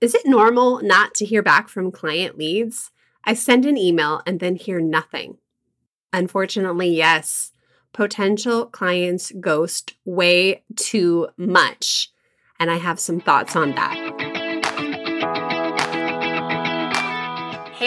Is it normal not to hear back from client leads? I send an email and then hear nothing. Unfortunately, yes. Potential clients ghost way too much. And I have some thoughts on that.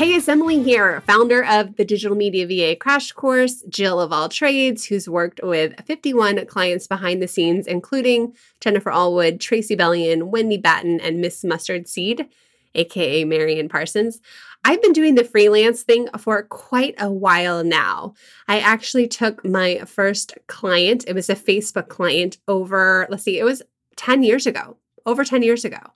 Hey, it's Emily here, founder of the Digital Media VA Crash Course, Jill of all trades, who's worked with 51 clients behind the scenes, including Jennifer Allwood, Tracy Bellion, Wendy Batten, and Miss Mustard Seed, aka Marian Parsons. I've been doing the freelance thing for quite a while now. I actually took my first client, it was a Facebook client over, let's see, it was 10 years ago, over 10 years ago.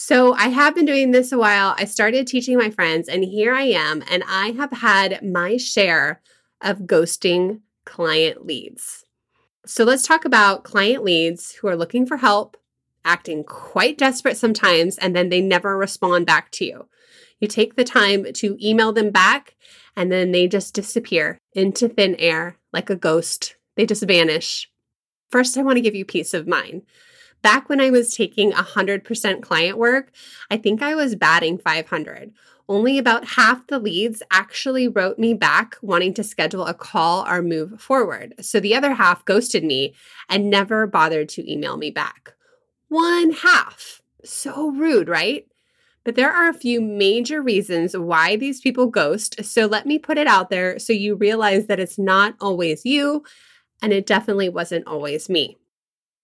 So I have been doing this a while. I started teaching my friends, and here I am, and I have had my share of ghosting client leads. So let's talk about client leads who are looking for help, acting quite desperate sometimes, and then they never respond back to you. You take the time to email them back, and then they just disappear into thin air like a ghost. They just vanish. First, I want to give you peace of mind. Back when I was taking 100% client work, I think I was batting 500. Only about half the leads actually wrote me back wanting to schedule a call or move forward. So the other half ghosted me and never bothered to email me back. One half. So rude, right? But there are a few major reasons why these people ghost. So let me put it out there so you realize that it's not always you, and it definitely wasn't always me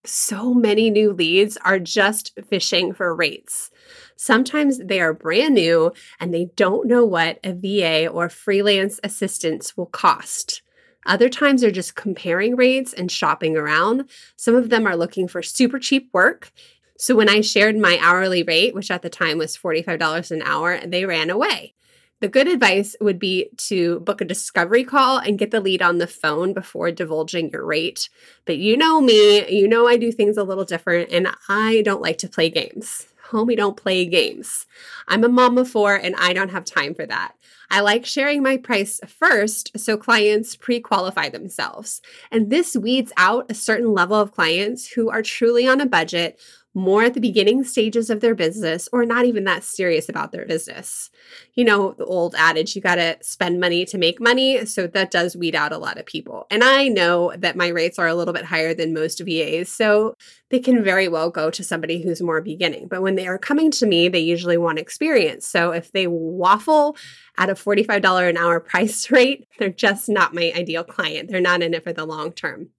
so many new leads are just fishing for rates. Sometimes they are brand new and they don't know what a VA or freelance assistance will cost. Other times they're just comparing rates and shopping around. Some of them are looking for super cheap work. So when I shared my hourly rate, which at the time was $45 an hour, they ran away. The good advice would be to book a discovery call and get the lead on the phone before divulging your rate. But you know me, you know I do things a little different, and I don't like to play games. Homie, don't play games. I'm a mom of four and I don't have time for that. I like sharing my price first so clients pre qualify themselves. And this weeds out a certain level of clients who are truly on a budget more at the beginning stages of their business or not even that serious about their business. You know, the old adage, you got to spend money to make money. So that does weed out a lot of people. And I know that my rates are a little bit higher than most VAs. So they can very well go to somebody who's more beginning. But when they are coming to me, they usually want experience. So if they waffle at a $45 an hour price rate, they're just not my ideal client. They're not in it for the long term.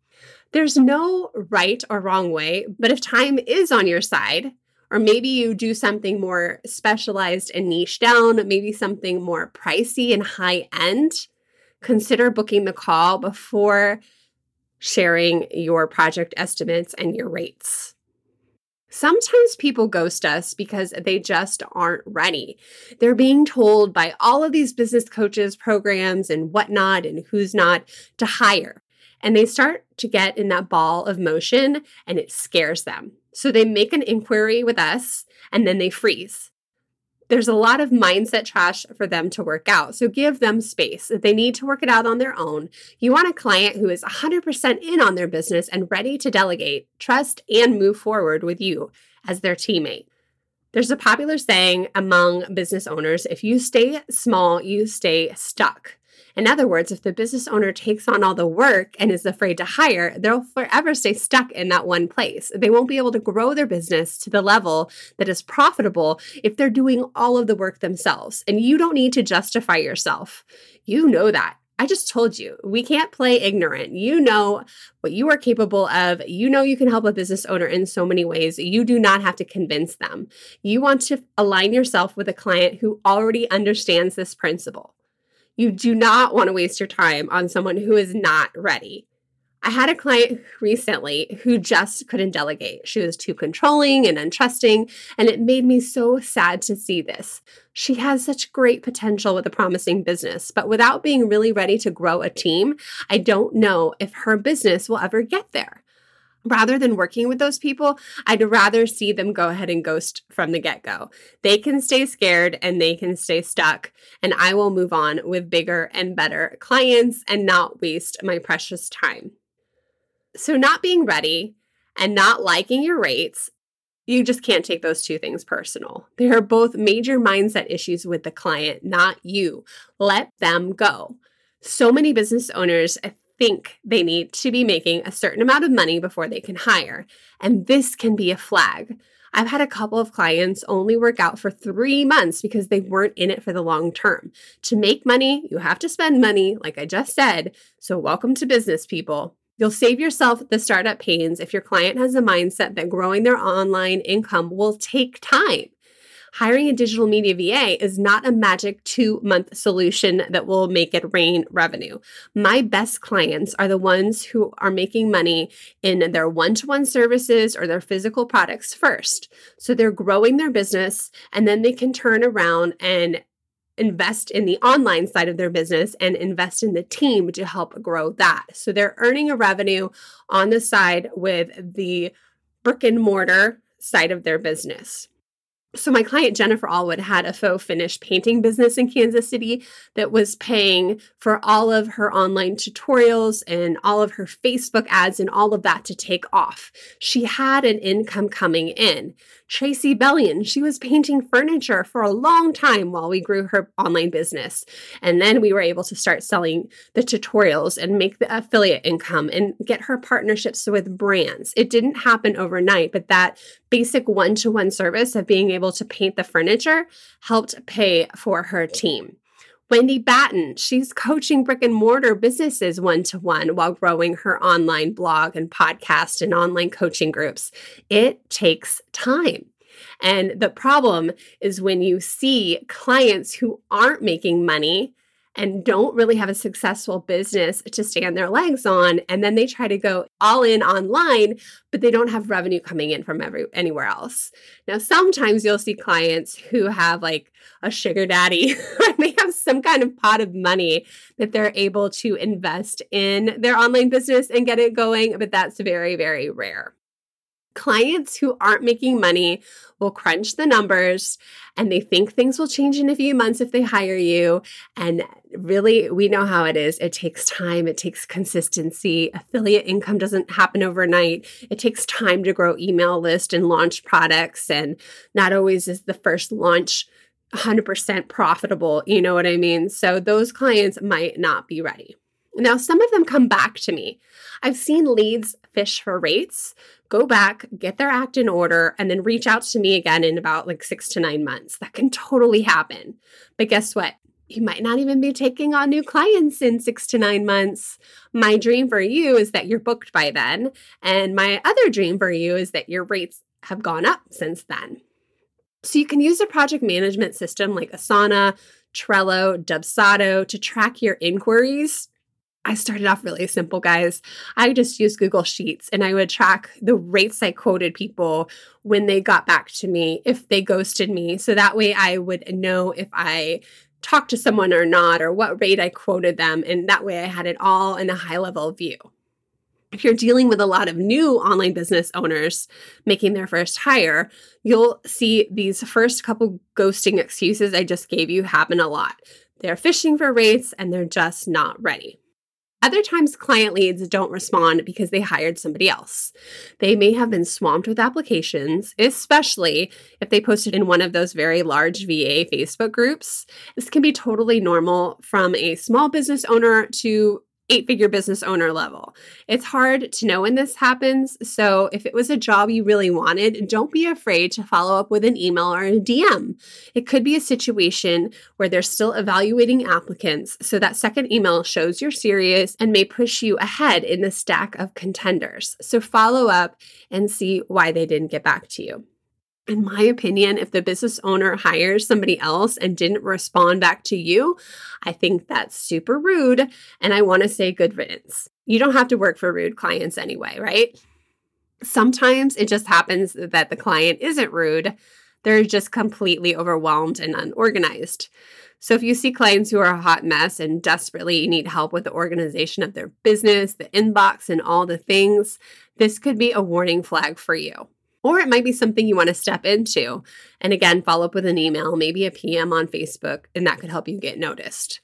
There's no right or wrong way, but if time is on your side, or maybe you do something more specialized and niche down, maybe something more pricey and high end, consider booking the call before sharing your project estimates and your rates. Sometimes people ghost us because they just aren't ready. They're being told by all of these business coaches, programs, and whatnot, and who's not to hire and they start to get in that ball of motion and it scares them. So they make an inquiry with us and then they freeze. There's a lot of mindset trash for them to work out. So give them space. If they need to work it out on their own, you want a client who is 100% in on their business and ready to delegate, trust, and move forward with you as their teammate. There's a popular saying among business owners if you stay small, you stay stuck. In other words, if the business owner takes on all the work and is afraid to hire, they'll forever stay stuck in that one place. They won't be able to grow their business to the level that is profitable if they're doing all of the work themselves. And you don't need to justify yourself. You know that. I just told you, we can't play ignorant. You know what you are capable of. You know you can help a business owner in so many ways. You do not have to convince them. You want to align yourself with a client who already understands this principle. You do not want to waste your time on someone who is not ready. I had a client recently who just couldn't delegate. She was too controlling and untrusting, and it made me so sad to see this. She has such great potential with a promising business, but without being really ready to grow a team, I don't know if her business will ever get there. Rather than working with those people, I'd rather see them go ahead and ghost from the get go. They can stay scared and they can stay stuck, and I will move on with bigger and better clients and not waste my precious time. So, not being ready and not liking your rates, you just can't take those two things personal. They are both major mindset issues with the client, not you. Let them go. So many business owners think they need to be making a certain amount of money before they can hire, and this can be a flag. I've had a couple of clients only work out for three months because they weren't in it for the long term. To make money, you have to spend money, like I just said. So, welcome to business, people. You'll save yourself the startup pains if your client has a mindset that growing their online income will take time. Hiring a digital media VA is not a magic two month solution that will make it rain revenue. My best clients are the ones who are making money in their one to one services or their physical products first. So they're growing their business and then they can turn around and invest in the online side of their business and invest in the team to help grow that. So they're earning a revenue on the side with the brick and mortar side of their business. So, my client Jennifer Allwood had a faux finish painting business in Kansas City that was paying for all of her online tutorials and all of her Facebook ads and all of that to take off. She had an income coming in. Tracy Bellion, she was painting furniture for a long time while we grew her online business. And then we were able to start selling the tutorials and make the affiliate income and get her partnerships with brands. It didn't happen overnight, but that basic one to one service of being able to paint the furniture helped pay for her team. Wendy Batten, she's coaching brick and mortar businesses one to one while growing her online blog and podcast and online coaching groups. It takes time. And the problem is when you see clients who aren't making money and don't really have a successful business to stand their legs on and then they try to go all in online but they don't have revenue coming in from every anywhere else. Now sometimes you'll see clients who have like a sugar daddy they have some kind of pot of money that they're able to invest in their online business and get it going but that's very very rare clients who aren't making money will crunch the numbers and they think things will change in a few months if they hire you. And really, we know how it is. It takes time, it takes consistency. Affiliate income doesn't happen overnight. It takes time to grow email list and launch products. And not always is the first launch 100% profitable. You know what I mean? So those clients might not be ready. Now, some of them come back to me. I've seen leads fish for rates, go back, get their act in order, and then reach out to me again in about like six to nine months. That can totally happen. But guess what? You might not even be taking on new clients in six to nine months. My dream for you is that you're booked by then. And my other dream for you is that your rates have gone up since then. So you can use a project management system like Asana, Trello, Dubsado to track your inquiries I started off really simple, guys. I just used Google Sheets and I would track the rates I quoted people when they got back to me, if they ghosted me. So that way I would know if I talked to someone or not, or what rate I quoted them. And that way I had it all in a high level view. If you're dealing with a lot of new online business owners making their first hire, you'll see these first couple ghosting excuses I just gave you happen a lot. They're fishing for rates and they're just not ready. Other times, client leads don't respond because they hired somebody else. They may have been swamped with applications, especially if they posted in one of those very large VA Facebook groups. This can be totally normal from a small business owner to eight figure business owner level. It's hard to know when this happens. So, if it was a job you really wanted, don't be afraid to follow up with an email or a DM. It could be a situation where they're still evaluating applicants. So, that second email shows you're serious and may push you ahead in the stack of contenders. So, follow up and see why they didn't get back to you. In my opinion, if the business owner hires somebody else and didn't respond back to you, I think that's super rude. And I want to say good riddance. You don't have to work for rude clients anyway, right? Sometimes it just happens that the client isn't rude, they're just completely overwhelmed and unorganized. So, if you see clients who are a hot mess and desperately need help with the organization of their business, the inbox, and all the things, this could be a warning flag for you. Or it might be something you want to step into. And again, follow up with an email, maybe a PM on Facebook, and that could help you get noticed.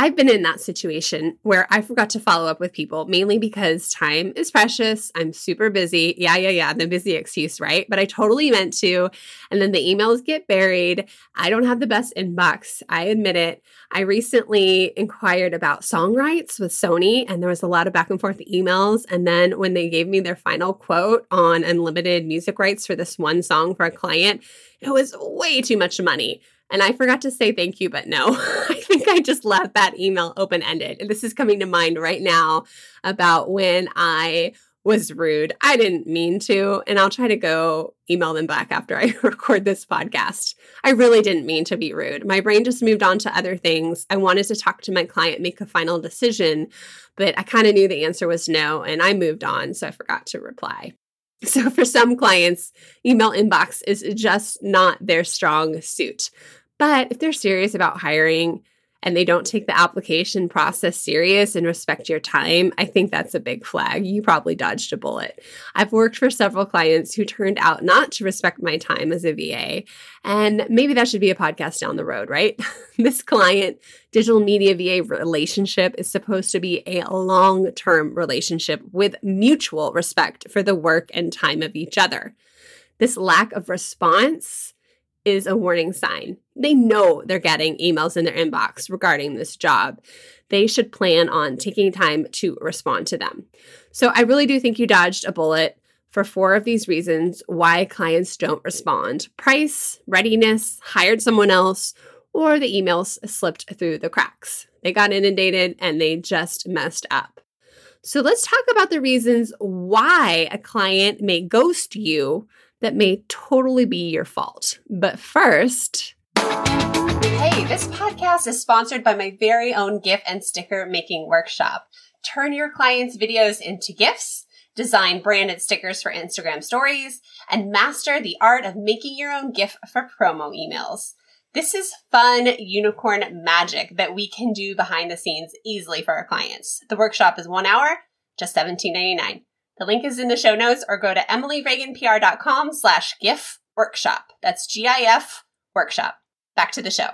I've been in that situation where I forgot to follow up with people, mainly because time is precious. I'm super busy. Yeah, yeah, yeah, the busy excuse, right? But I totally meant to. And then the emails get buried. I don't have the best inbox. I admit it. I recently inquired about song rights with Sony, and there was a lot of back and forth emails. And then when they gave me their final quote on unlimited music rights for this one song for a client, it was way too much money. And I forgot to say thank you, but no, I think I just left that email open ended. And this is coming to mind right now about when I was rude. I didn't mean to, and I'll try to go email them back after I record this podcast. I really didn't mean to be rude. My brain just moved on to other things. I wanted to talk to my client, make a final decision, but I kind of knew the answer was no, and I moved on, so I forgot to reply. So, for some clients, email inbox is just not their strong suit. But if they're serious about hiring and they don't take the application process serious and respect your time, I think that's a big flag. You probably dodged a bullet. I've worked for several clients who turned out not to respect my time as a VA. And maybe that should be a podcast down the road, right? this client digital media VA relationship is supposed to be a long term relationship with mutual respect for the work and time of each other. This lack of response is a warning sign. They know they're getting emails in their inbox regarding this job. They should plan on taking time to respond to them. So I really do think you dodged a bullet for four of these reasons why clients don't respond price, readiness, hired someone else, or the emails slipped through the cracks. They got inundated and they just messed up. So let's talk about the reasons why a client may ghost you that may totally be your fault. But first, Hey, this podcast is sponsored by my very own GIF and sticker making workshop. Turn your clients' videos into GIFs, design branded stickers for Instagram stories, and master the art of making your own GIF for promo emails. This is fun unicorn magic that we can do behind the scenes easily for our clients. The workshop is one hour, just $17.99. The link is in the show notes or go to emilyreaganpr.com slash GIF workshop. That's G-I-F workshop. Back to the show.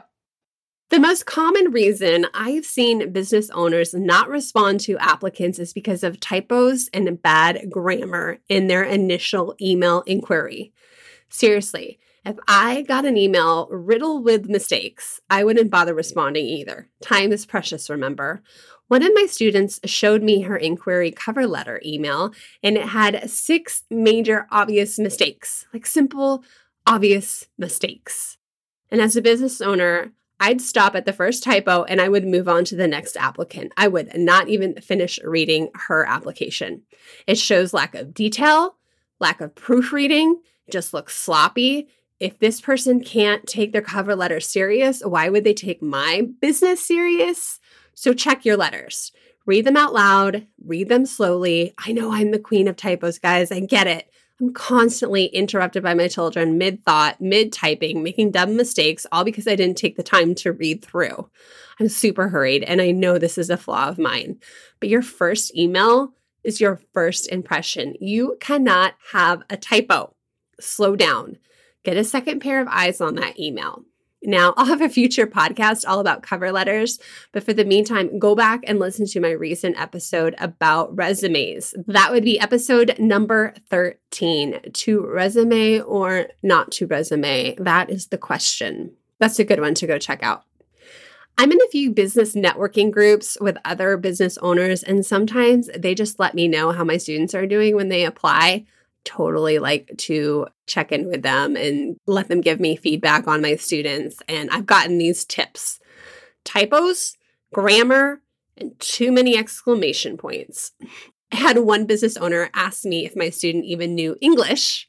The most common reason I've seen business owners not respond to applicants is because of typos and bad grammar in their initial email inquiry. Seriously, if I got an email riddled with mistakes, I wouldn't bother responding either. Time is precious, remember? One of my students showed me her inquiry cover letter email, and it had six major obvious mistakes, like simple, obvious mistakes. And as a business owner, I'd stop at the first typo and I would move on to the next applicant. I would not even finish reading her application. It shows lack of detail, lack of proofreading, just looks sloppy. If this person can't take their cover letter serious, why would they take my business serious? So check your letters. Read them out loud, read them slowly. I know I'm the queen of typos, guys. I get it. I'm constantly interrupted by my children mid thought, mid typing, making dumb mistakes, all because I didn't take the time to read through. I'm super hurried, and I know this is a flaw of mine. But your first email is your first impression. You cannot have a typo. Slow down. Get a second pair of eyes on that email. Now, I'll have a future podcast all about cover letters, but for the meantime, go back and listen to my recent episode about resumes. That would be episode number 13 to resume or not to resume. That is the question. That's a good one to go check out. I'm in a few business networking groups with other business owners, and sometimes they just let me know how my students are doing when they apply totally like to check in with them and let them give me feedback on my students. And I've gotten these tips typos, grammar, and too many exclamation points. I had one business owner ask me if my student even knew English.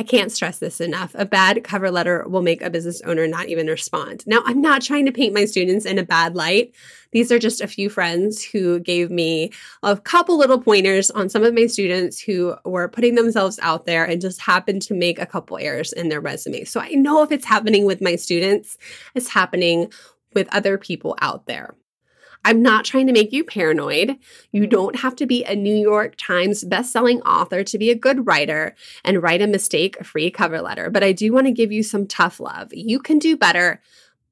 I can't stress this enough. A bad cover letter will make a business owner not even respond. Now, I'm not trying to paint my students in a bad light. These are just a few friends who gave me a couple little pointers on some of my students who were putting themselves out there and just happened to make a couple errors in their resume. So I know if it's happening with my students, it's happening with other people out there. I'm not trying to make you paranoid. You mm-hmm. don't have to be a New York Times bestselling author to be a good writer and write a mistake free cover letter, but I do want to give you some tough love. You can do better.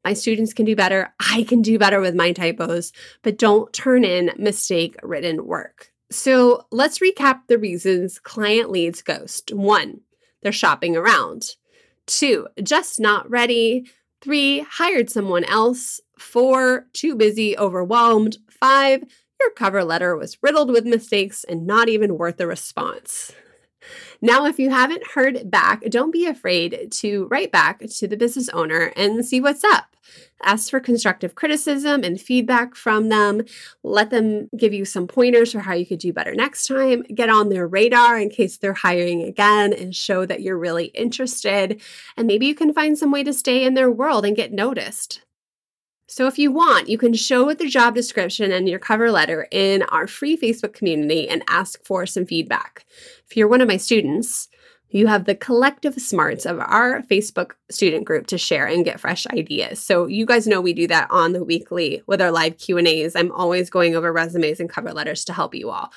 My students can do better. I can do better with my typos, but don't turn in mistake written work. So let's recap the reasons client leads ghost. One, they're shopping around. Two, just not ready. Three, hired someone else. Four, too busy, overwhelmed. Five, your cover letter was riddled with mistakes and not even worth a response. Now, if you haven't heard back, don't be afraid to write back to the business owner and see what's up. Ask for constructive criticism and feedback from them. Let them give you some pointers for how you could do better next time. Get on their radar in case they're hiring again and show that you're really interested. And maybe you can find some way to stay in their world and get noticed. So, if you want, you can show the job description and your cover letter in our free Facebook community and ask for some feedback. If you're one of my students, you have the collective smarts of our Facebook student group to share and get fresh ideas. So you guys know we do that on the weekly with our live Q&As. I'm always going over resumes and cover letters to help you all.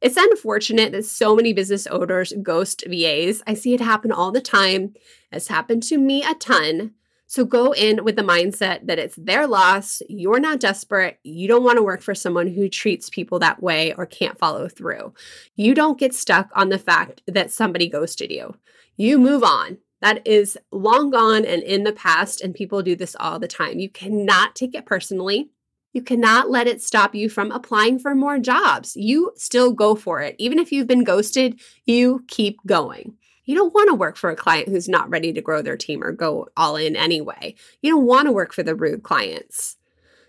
It's unfortunate that so many business owners ghost VAs. I see it happen all the time. It's happened to me a ton. So go in with the mindset that it's their loss. You're not desperate. You don't want to work for someone who treats people that way or can't follow through. You don't get stuck on the fact that somebody ghosted you. You move on. That is long gone and in the past, and people do this all the time. You cannot take it personally. You cannot let it stop you from applying for more jobs. You still go for it. Even if you've been ghosted, you keep going. You don't want to work for a client who's not ready to grow their team or go all in anyway. You don't want to work for the rude clients.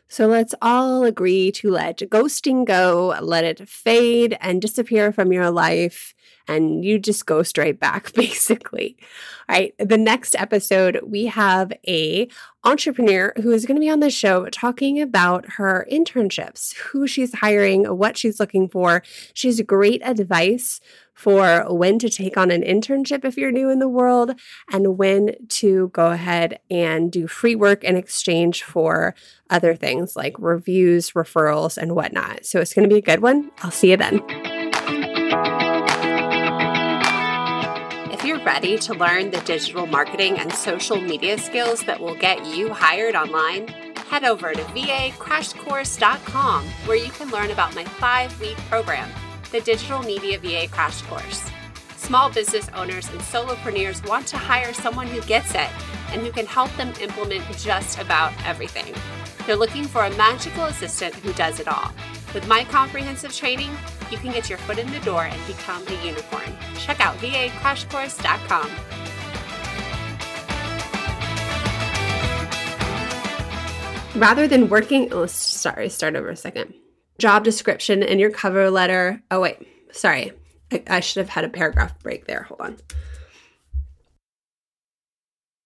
So let's all agree to let ghosting go, let it fade and disappear from your life, and you just go straight back, basically. All right. The next episode, we have a entrepreneur who is going to be on the show talking about her internships, who she's hiring, what she's looking for. She's great advice for when to take on an internship if you're new in the world and when to go ahead and do free work in exchange for other things like reviews, referrals, and whatnot. So it's going to be a good one. I'll see you then. Ready to learn the digital marketing and social media skills that will get you hired online, head over to vacrashcourse.com where you can learn about my five week program the Digital Media VA Crash Course. Small business owners and solopreneurs want to hire someone who gets it and who can help them implement just about everything. They're looking for a magical assistant who does it all. With my comprehensive training, you can get your foot in the door and become a unicorn. Check out vacrashcourse.com. Rather than working, oh, sorry, start over a second job description and your cover letter. Oh, wait, sorry. I, I should have had a paragraph break there. Hold on.